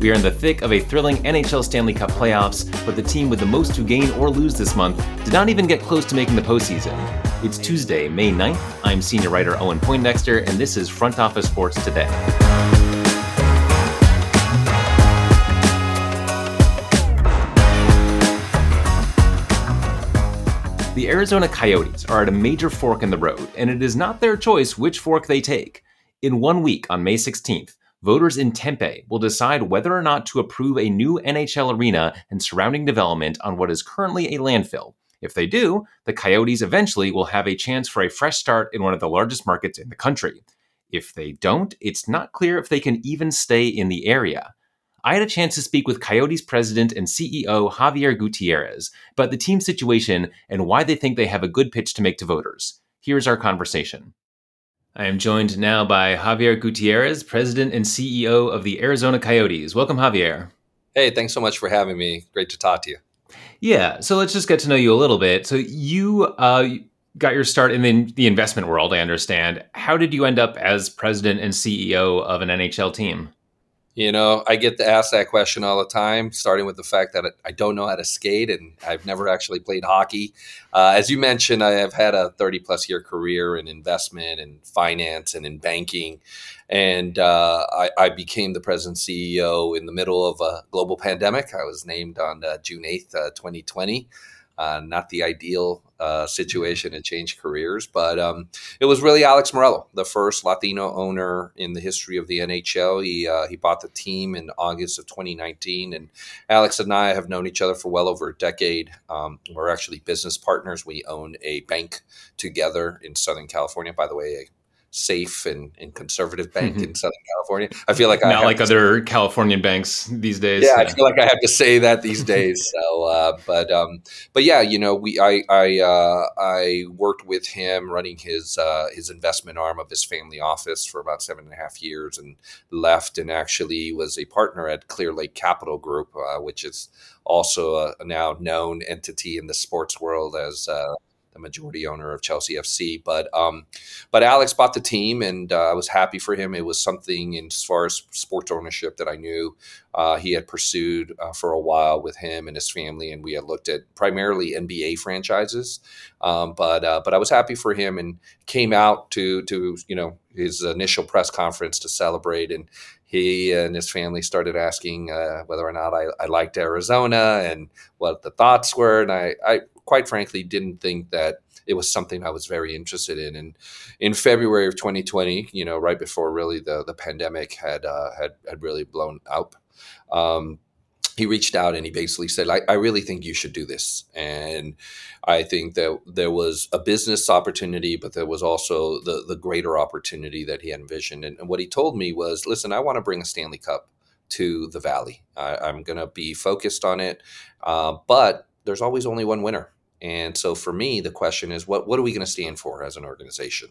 We are in the thick of a thrilling NHL Stanley Cup playoffs, but the team with the most to gain or lose this month did not even get close to making the postseason. It's Tuesday, May 9th. I'm senior writer Owen Poindexter, and this is Front Office Sports Today. The Arizona Coyotes are at a major fork in the road, and it is not their choice which fork they take. In one week, on May 16th, voters in Tempe will decide whether or not to approve a new NHL arena and surrounding development on what is currently a landfill. If they do, the Coyotes eventually will have a chance for a fresh start in one of the largest markets in the country. If they don't, it's not clear if they can even stay in the area. I had a chance to speak with Coyotes president and CEO Xavier Gutierrez about the team situation and why they think they have a good pitch to make to voters. Here's our conversation. I am joined now by Xavier Gutierrez, president and CEO of the Arizona Coyotes. Welcome, Xavier. Hey, thanks so much for having me. Great to talk to you. Yeah, so let's just get to know you a little bit. So you uh, got your start in the, the investment world, I understand. How did you end up as president and CEO of an NHL team? You know, I get to ask that question all the time, starting with the fact that I don't know how to skate and I've never actually played hockey. Uh, as you mentioned, I have had a 30 plus year career in investment and finance and in banking. And uh, I, I, became the president CEO in the middle of a global pandemic. I was named on uh, June 8th, 2020 uh, not the ideal uh, situation and change careers. But um, it was really Alex Meruelo, the first Latino owner in the history of the NHL. He uh, he bought the team in August of 2019, and Alex and I have known each other for well over a decade. Um, we're actually business partners. We own a bank together in Southern California. By the way, safe and, and conservative bank mm-hmm. in Southern California. I feel like not like other Californian banks these days. Yeah, yeah, I feel like I have to say that these days. So, uh, but um, but yeah, you know, we I I uh, I worked with him running his uh, his investment arm of his family office for about seven and a half years, and left and actually was a partner at Clearlake Capital Group, uh, which is also a, a, now known entity in the sports world as majority owner of Chelsea FC. But um, but Alex bought the team, and uh, I was happy for him. It was something, in, as far as sports ownership, that I knew uh, he had pursued uh, for a while with him and his family, and we had looked at primarily NBA franchises. Um, but uh, but I was happy for him, and came out to to you know his initial press conference to celebrate and he and his family started asking uh, whether or not I, I, liked Arizona and what the thoughts were. And I, I, quite frankly didn't think that it was something I was very interested in. And in February of 2020, you know, right before really the the pandemic had uh, had had really blown up. Um, he reached out and he basically said, I, I, really think you should do this. And I think that there was a business opportunity, but there was also the, the greater opportunity that he envisioned. And, and what he told me was, listen, I want to bring a Stanley Cup to the Valley. I, am going to be focused on it. Uh, but there's always only one winner. And so for me, the question is, what, what are we going to stand for as an organization?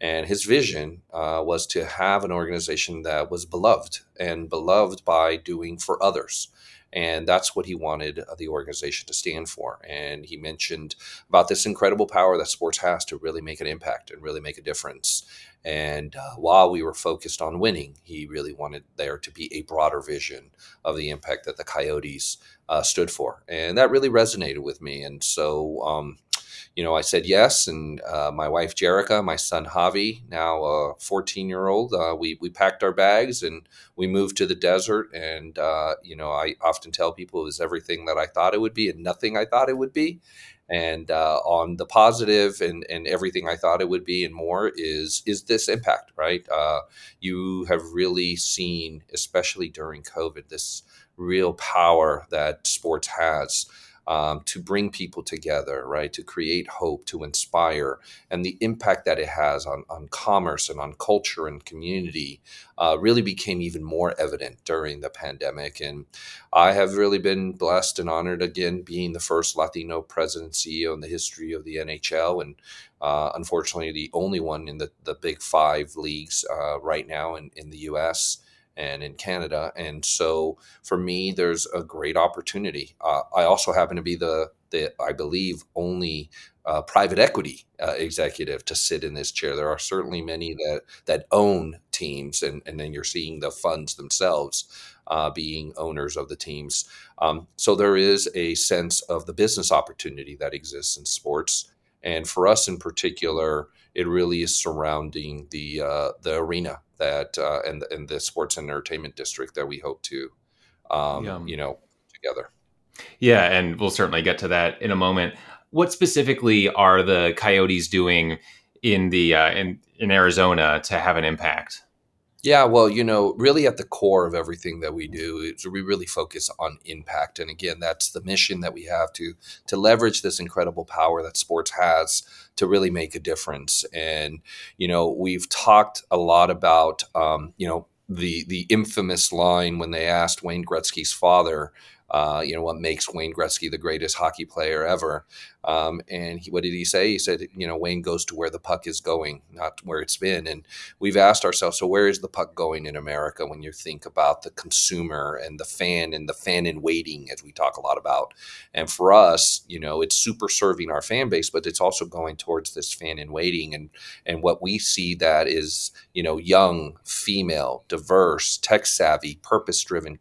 And his vision uh, was to have an organization that was beloved and beloved by doing for others. And that's what he wanted uh, the organization to stand for. And he mentioned about this incredible power that sports has to really make an impact and really make a difference. And uh, while we were focused on winning, he really wanted there to be a broader vision of the impact that the Coyotes uh, stood for. And that really resonated with me. And so, um, you know, I said yes, and uh, my wife Jerica, my son Javi, now a 14 year old, uh, we we packed our bags and we moved to the desert. And uh, you know, I often tell people it was everything that I thought it would be and nothing I thought it would be. And uh, on the positive and and everything I thought it would be and more is is this impact, right? Uh, you have really seen, especially during COVID, this real power that sports has um, to bring people together, right? To create hope, to inspire, and the impact that it has on, on commerce and on culture and community uh, really became even more evident during the pandemic. And I have really been blessed and honored again being the first Latino president CEO in the history of the NHL. And uh, unfortunately, the only one in the, the big five leagues uh, right now in, in the US and in Canada. And so for me, there's a great opportunity. Uh, I also happen to be the, the I believe, only uh, private equity uh, executive to sit in this chair. There are certainly many that that own teams, and, and then you're seeing the funds themselves uh, being owners of the teams. Um, so there is a sense of the business opportunity that exists in sports. And for us in particular, it really is surrounding the uh, the arena that uh, and and the sports and entertainment district that we hope to, um, yeah. you know, together. Yeah, and we'll certainly get to that in a moment. What specifically are the Coyotes doing in the uh, in in Arizona to have an impact? Yeah, well, you know, really at the core of everything that we do is we really focus on impact, and again, that's the mission that we have to to leverage this incredible power that sports has to really make a difference. And you know, we've talked a lot about um, you know the the infamous line when they asked Wayne Gretzky's father uh, you know, what makes Wayne Gretzky the greatest hockey player ever. Um, and he, what did he say? He said, you know, Wayne goes to where the puck is going, not where it's been. And we've asked ourselves, so where is the puck going in America when you think about the consumer and the fan and the fan in waiting, as we talk a lot about? And for us, you know, it's super serving our fan base, but it's also going towards this fan in waiting. And, and what we see that is, you know, young, female, diverse, tech savvy, purpose driven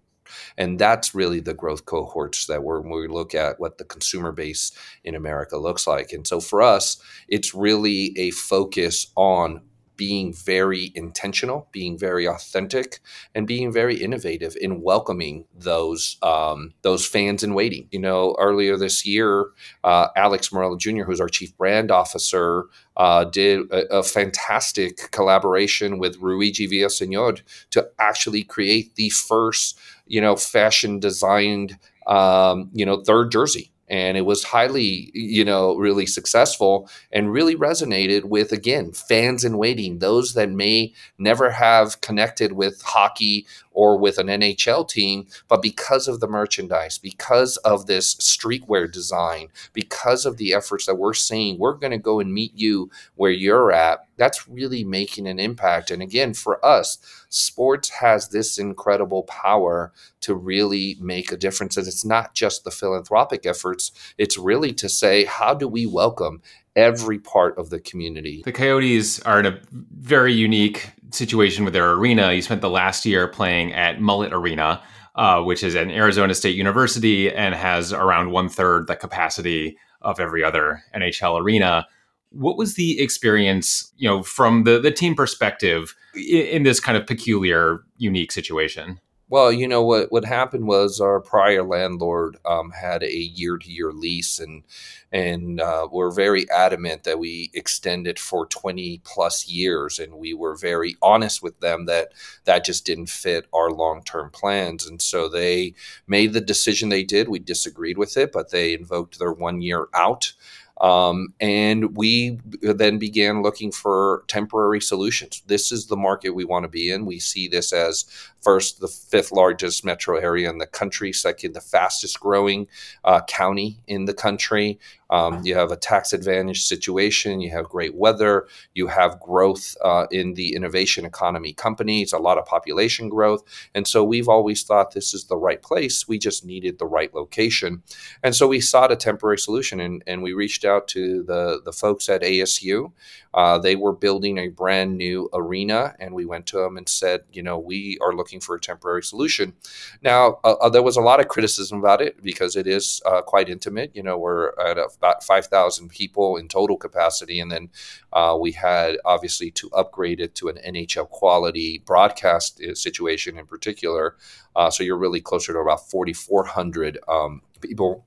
and that's really the growth cohorts that we're, when we look at what the consumer base in America looks like. And so for us, it's really a focus on being very intentional, being very authentic, and being very innovative in welcoming those um, those fans in waiting. You know, earlier this year, uh, Alex Meruelo Jr., who's our chief brand officer, uh, did a, a, fantastic collaboration with Luigi Villasenor to actually create the first, you know, fashion designed, um, you know, third jersey and it was highly you know really successful and really resonated with again fans in waiting those that may never have connected with hockey or with an NHL team but because of the merchandise because of this streetwear design because of the efforts that we're seeing we're going to go and meet you where you're at. That's really making an impact. And again for us sports has this incredible power to really make a difference. And it's not just the philanthropic efforts, it's really to say, how do we welcome every part of the community? The Coyotes are in a very unique situation with their arena. You spent the last year playing at Mullet Arena. Uh, which is an Arizona State University and has around one third the capacity of every other NHL arena. What was the experience, you know, from the the team perspective in, in this kind of peculiar, unique situation? Well, you know what what happened was our prior landlord um, had a year to year lease, and and uh, we're very adamant that we extend it for twenty plus years, and we were very honest with them that that just didn't fit our long term plans, and so they made the decision they did. We disagreed with it, but they invoked their one year out. Um, and we then began looking for temporary solutions. This is the market we want to be in. We see this as first the fifth largest metro area in the country, second the fastest growing uh, county in the country. Um, you have a tax advantage situation. You have great weather. You have growth uh, in the innovation economy companies, a lot of population growth. And so we've always thought this is the right place. We just needed the right location. And so we sought a temporary solution and, and we reached out to the, the folks at ASU. Uh, they were building a brand new arena, and we went to them and said, you know, we are looking for a temporary solution. Now, uh, uh there was a lot of criticism about it because it is uh, quite intimate. You know, we're at about 5,000 people in total capacity, and then uh, we had obviously to upgrade it to an NHL quality broadcast uh, situation in particular. so you're really closer to about 4,400 um, people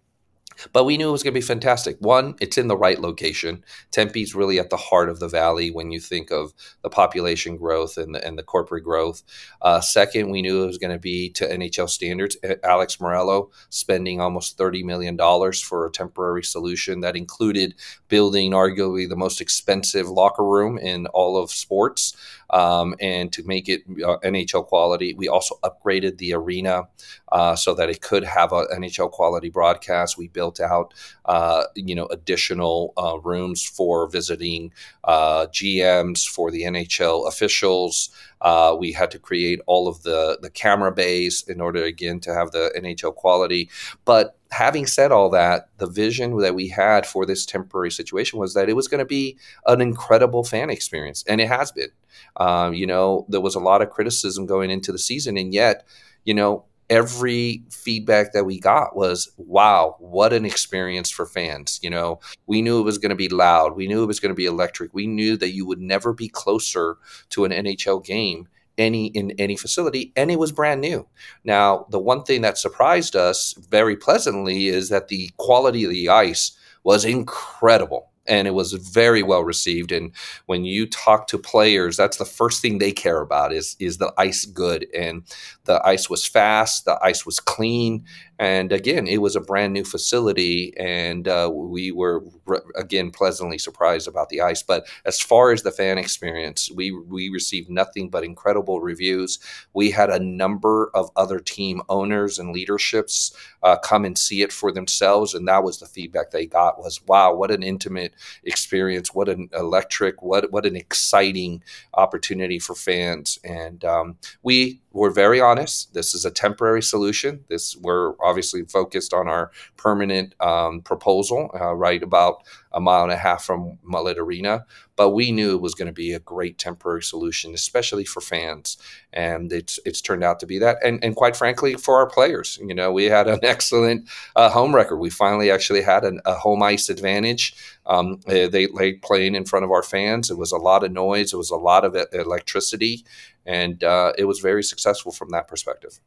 but we knew it was going to be fantastic. One, it's in the right location. Tempe's really at the heart of the valley when you think of the population growth and the, and the corporate growth. Uh, second, we knew it was going to be to NHL standards. Alex Meruelo spending almost $30 million for a temporary solution that included building arguably the most expensive locker room in all of sports um, and to make it uh, NHL quality. We also upgraded the arena uh, so that it could have an NHL quality broadcast. We built out, uh, you know, additional uh, rooms for visiting uh, GMs for the NHL officials. Uh, we had to create all of the the camera bays in order again to have the NHL quality, but having said all that, the vision that we had for this temporary situation was that it was going to be an incredible fan experience, and it has been. Um, you know, there was a lot of criticism going into the season, and yet, you know, every feedback that we got was wow what an experience for fans you know? We knew it was going to be loud. We knew it was going to be electric. We knew that you would never be closer to an nhl game any in any facility and it was brand new. Now the one thing that surprised us very pleasantly is that the quality of the ice was incredible and it was very well received. And when you talk to players that's the first thing they care about is is the ice good. And the ice was fast the ice was clean and again, it was a brand new facility, and uh, we were re- again pleasantly surprised about the ice. But as far as the fan experience, we we received nothing but incredible reviews. We had a number of other team owners and leaderships uh, come and see it for themselves, and that was the feedback they got was, "Wow, what an intimate experience! What an electric! What what an exciting opportunity for fans!" And um, we were very honest. This is a temporary solution. This we're obviously focused on our permanent um, proposal, uh, right about a mile and a half from Mullet Arena. But we knew it was going to be a great temporary solution, especially for fans, and it's it's turned out to be that. And and quite frankly, for our players, you know, we had an excellent uh, home record. We finally actually had an, a home ice advantage. Um, they, they playing in front of our fans. It was a lot of noise. It was a lot of electricity, and uh, it was very successful from that perspective.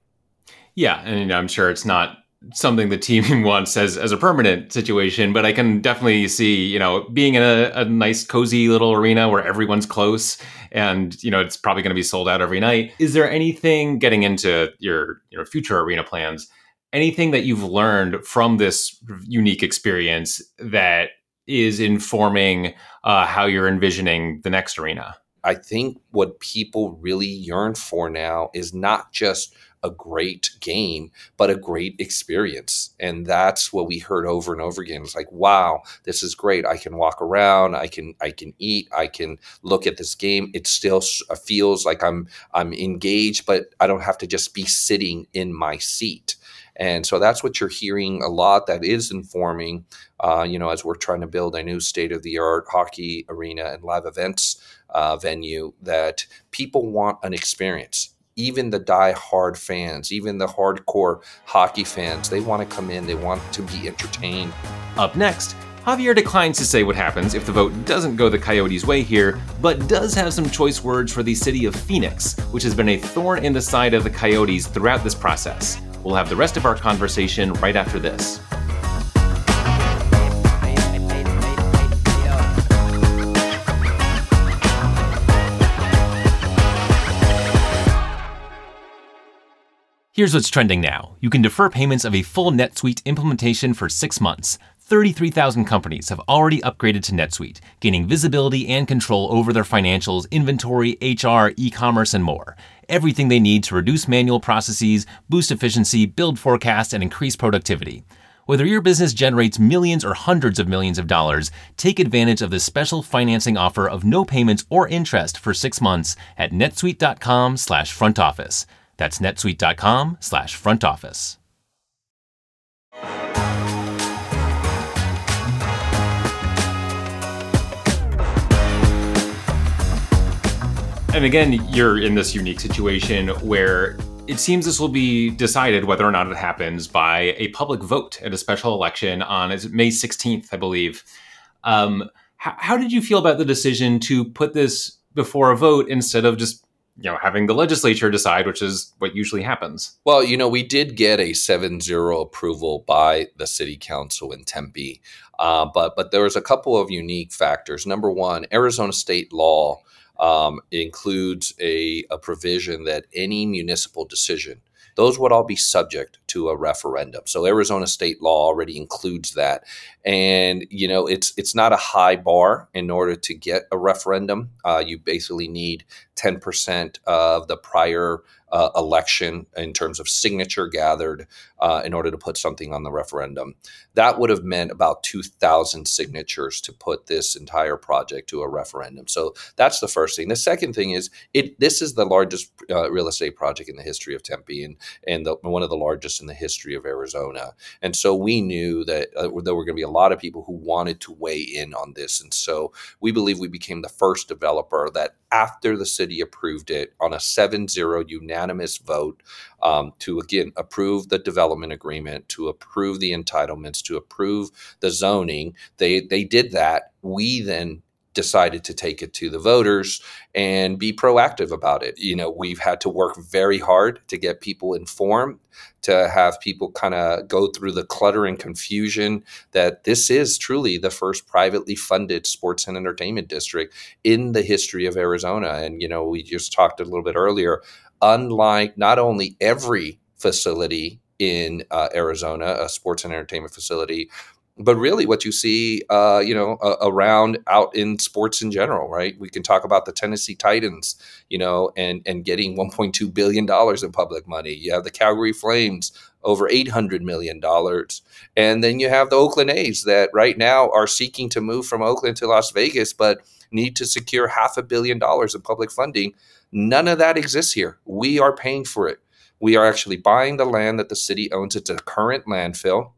Yeah, and I'm sure it's not something the team wants as as a permanent situation, but I can definitely see, you know, being in a, a nice, cozy little arena where everyone's close and you know it's probably going to be sold out every night. Is there anything getting into your your future arena plans? Anything that you've learned from this unique experience that is informing uh, how you're envisioning the next arena? I think what people really yearn for now is not just a great game, but a great experience. And that's what we heard over and over again. It's like, wow, this is great. I can walk around, I can I can eat, I can look at this game. It still uh, feels like I'm I'm engaged, but I don't have to just be sitting in my seat. And so that's what you're hearing a lot that is informing, uh, you know, as we're trying to build a new state of the art hockey arena and live events uh, venue, that people want an experience even the die-hard fans, even the hardcore hockey fans, they want to come in, they want to be entertained. Up next, Xavier declines to say what happens if the vote doesn't go the Coyotes' way here, but does have some choice words for the city of Phoenix, which has been a thorn in the side of the Coyotes throughout this process. We'll have the rest of our conversation right after this. Here's what's trending now. You can defer payments of a full NetSuite implementation for six months. 33,000 companies have already upgraded to NetSuite, gaining visibility and control over their financials, inventory, HR, e commerce, and more. Everything they need to reduce manual processes, boost efficiency, build forecasts, and increase productivity. Whether your business generates millions or hundreds of millions of dollars, take advantage of this special financing offer of no payments or interest for six months at netsuite.com/front office. That's netsuite.com slash front office. And again, you're in this unique situation where it seems this will be decided whether or not it happens by a public vote at a special election on May 16th, I believe. Um, how, how did you feel about the decision to put this before a vote instead of just you know having the legislature decide which is what usually happens. Well you know we did get a 7-0 approval by the city council in tempe uh, but but there was a couple of unique factors. Number one arizona state law um, includes a, a provision that any municipal decision those would all be subject to a referendum. So Arizona state law already includes that, and you know it's it's not a high bar in order to get a referendum. Uh, you basically need ten percent of the prior uh, election in terms of signature gathered uh, in order to put something on the referendum. That would have meant about 2,000 signatures to put this entire project to a referendum. So that's the first thing. The second thing is it. This is the largest uh, real estate project in the history of Tempe, and and the, one of the largest in the history of Arizona. And so we knew that uh, there were going to be a lot of people who wanted to weigh in on this. And so we believe we became the first developer that, after the city approved it on a 7 0 unanimous vote, um, to again approve the development agreement, to approve the entitlements, to approve the zoning, they, they did that. We then decided to take it to the voters and be proactive about it. You know, we've had to work very hard to get people informed, to have people kind of go through the clutter and confusion that this is truly the first privately funded sports and entertainment district in the history of Arizona. And, you know, we just talked a little bit earlier, unlike not only every facility in uh, Arizona, a sports and entertainment facility, but really what you see uh, you know uh, around out in sports in general right? We can talk about the tennessee titans you know and and getting 1.2 billion dollars in public money. You have the calgary flames over 800 million dollars. And then you have the oakland a's that right now are seeking to move from oakland to las vegas but need to secure half a billion dollars in public funding. None of that exists here. We are paying for it. We are actually buying the land that the city owns. It's a current landfill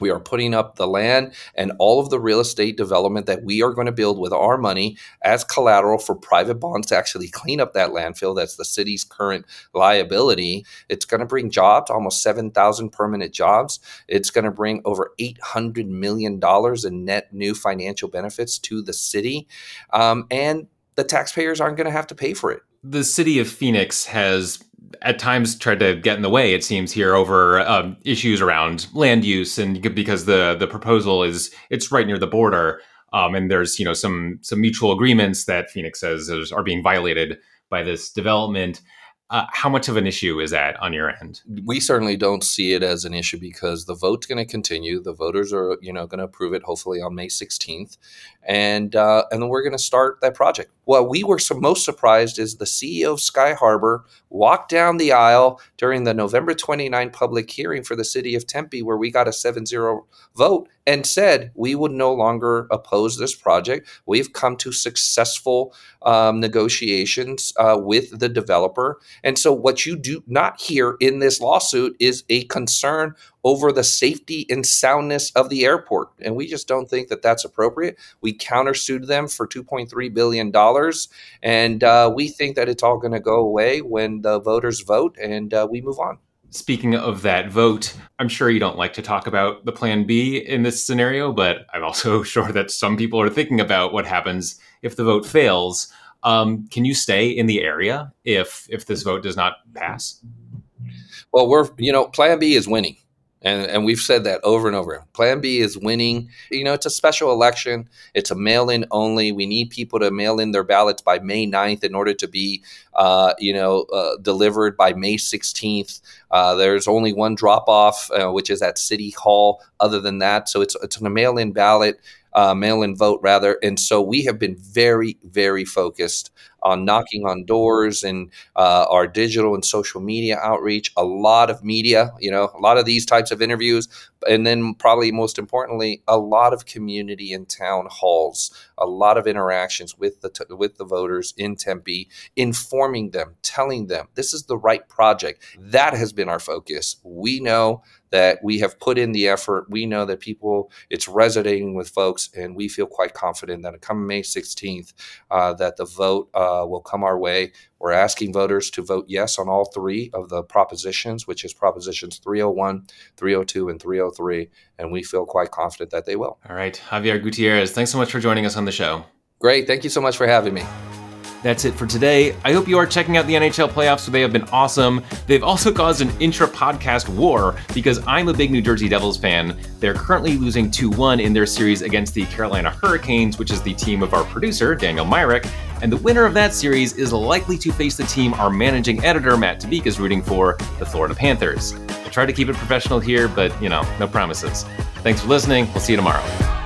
we are putting up the land and all of the real estate development that we are going to build with our money as collateral for private bonds to actually clean up that landfill. That's the city's current liability. It's going to bring jobs, almost 7,000 permanent jobs. It's going to bring over $800 million in net new financial benefits to the city. Um, and the taxpayers aren't going to have to pay for it. The city of Phoenix has at times tried to get in the way. It seems here over um, issues around land use, and because the the proposal is it's right near the border, um, and there's you know some some mutual agreements that Phoenix says are being violated by this development. Uh, how much of an issue is that on your end? We certainly don't see it as an issue because the vote's going to continue. The voters are, you know, going to approve it hopefully on May 16th, and uh, and then we're going to start that project. What we were most surprised is the CEO of Sky Harbor walked down the aisle during the November 29 public hearing for the city of Tempe, where we got a 7-0 vote, and said we would no longer oppose this project. We've come to successful um, negotiations uh, with the developer, and so what you do not hear in this lawsuit is a concern over the safety and soundness of the airport. And we just don't think that that's appropriate. We countersued them for $2.3 billion. And uh, we think that it's all going to go away when the voters vote and uh, we move on. Speaking of that vote, I'm sure you don't like to talk about the plan B in this scenario, but I'm also sure that some people are thinking about what happens if the vote fails. Um, can you stay in the area if if this vote does not pass? Well, we're you know, Plan B is winning. And, and we've said that over and over. Plan B is winning. You know, it's a special election. It's a mail in only. We need people to mail in their ballots by May 9th in order to be, uh, you know, uh, delivered by May 16th. Uh, there's only one drop off, uh, which is at City Hall. Other than that, so it's, it's a mail in ballot uh, mail in vote rather. And so we have been very, very focused on knocking on doors and uh, our digital and social media outreach, a lot of media, you know, a lot of these types of interviews, and then probably most importantly, a lot of community and town halls, a lot of interactions with the t- with the voters in Tempe, informing them, telling them this is the right project. That has been our focus. We know that we have put in the effort. We know that people, it's resonating with folks, and we feel quite confident that come May 16th, uh, that the vote uh, Uh, will come our way. We're asking voters to vote yes on all three of the propositions, which is propositions 301, 302, and 303, and we feel quite confident that they will. All right, Xavier Gutierrez, thanks so much for joining us on the show. Great. Thank you so much for having me. That's it for today. I hope you are checking out the NHL playoffs, they have been awesome. They've also caused an intra podcast war because I'm a big New Jersey Devils fan. They're currently losing 2 1 in their series against the Carolina Hurricanes, which is the team of our producer, Daniel Myrick. And the winner of that series is likely to face the team our managing editor, Matt Tabik, is rooting for, the Florida Panthers. I try to keep it professional here, but, you know, no promises. Thanks for listening. We'll see you tomorrow.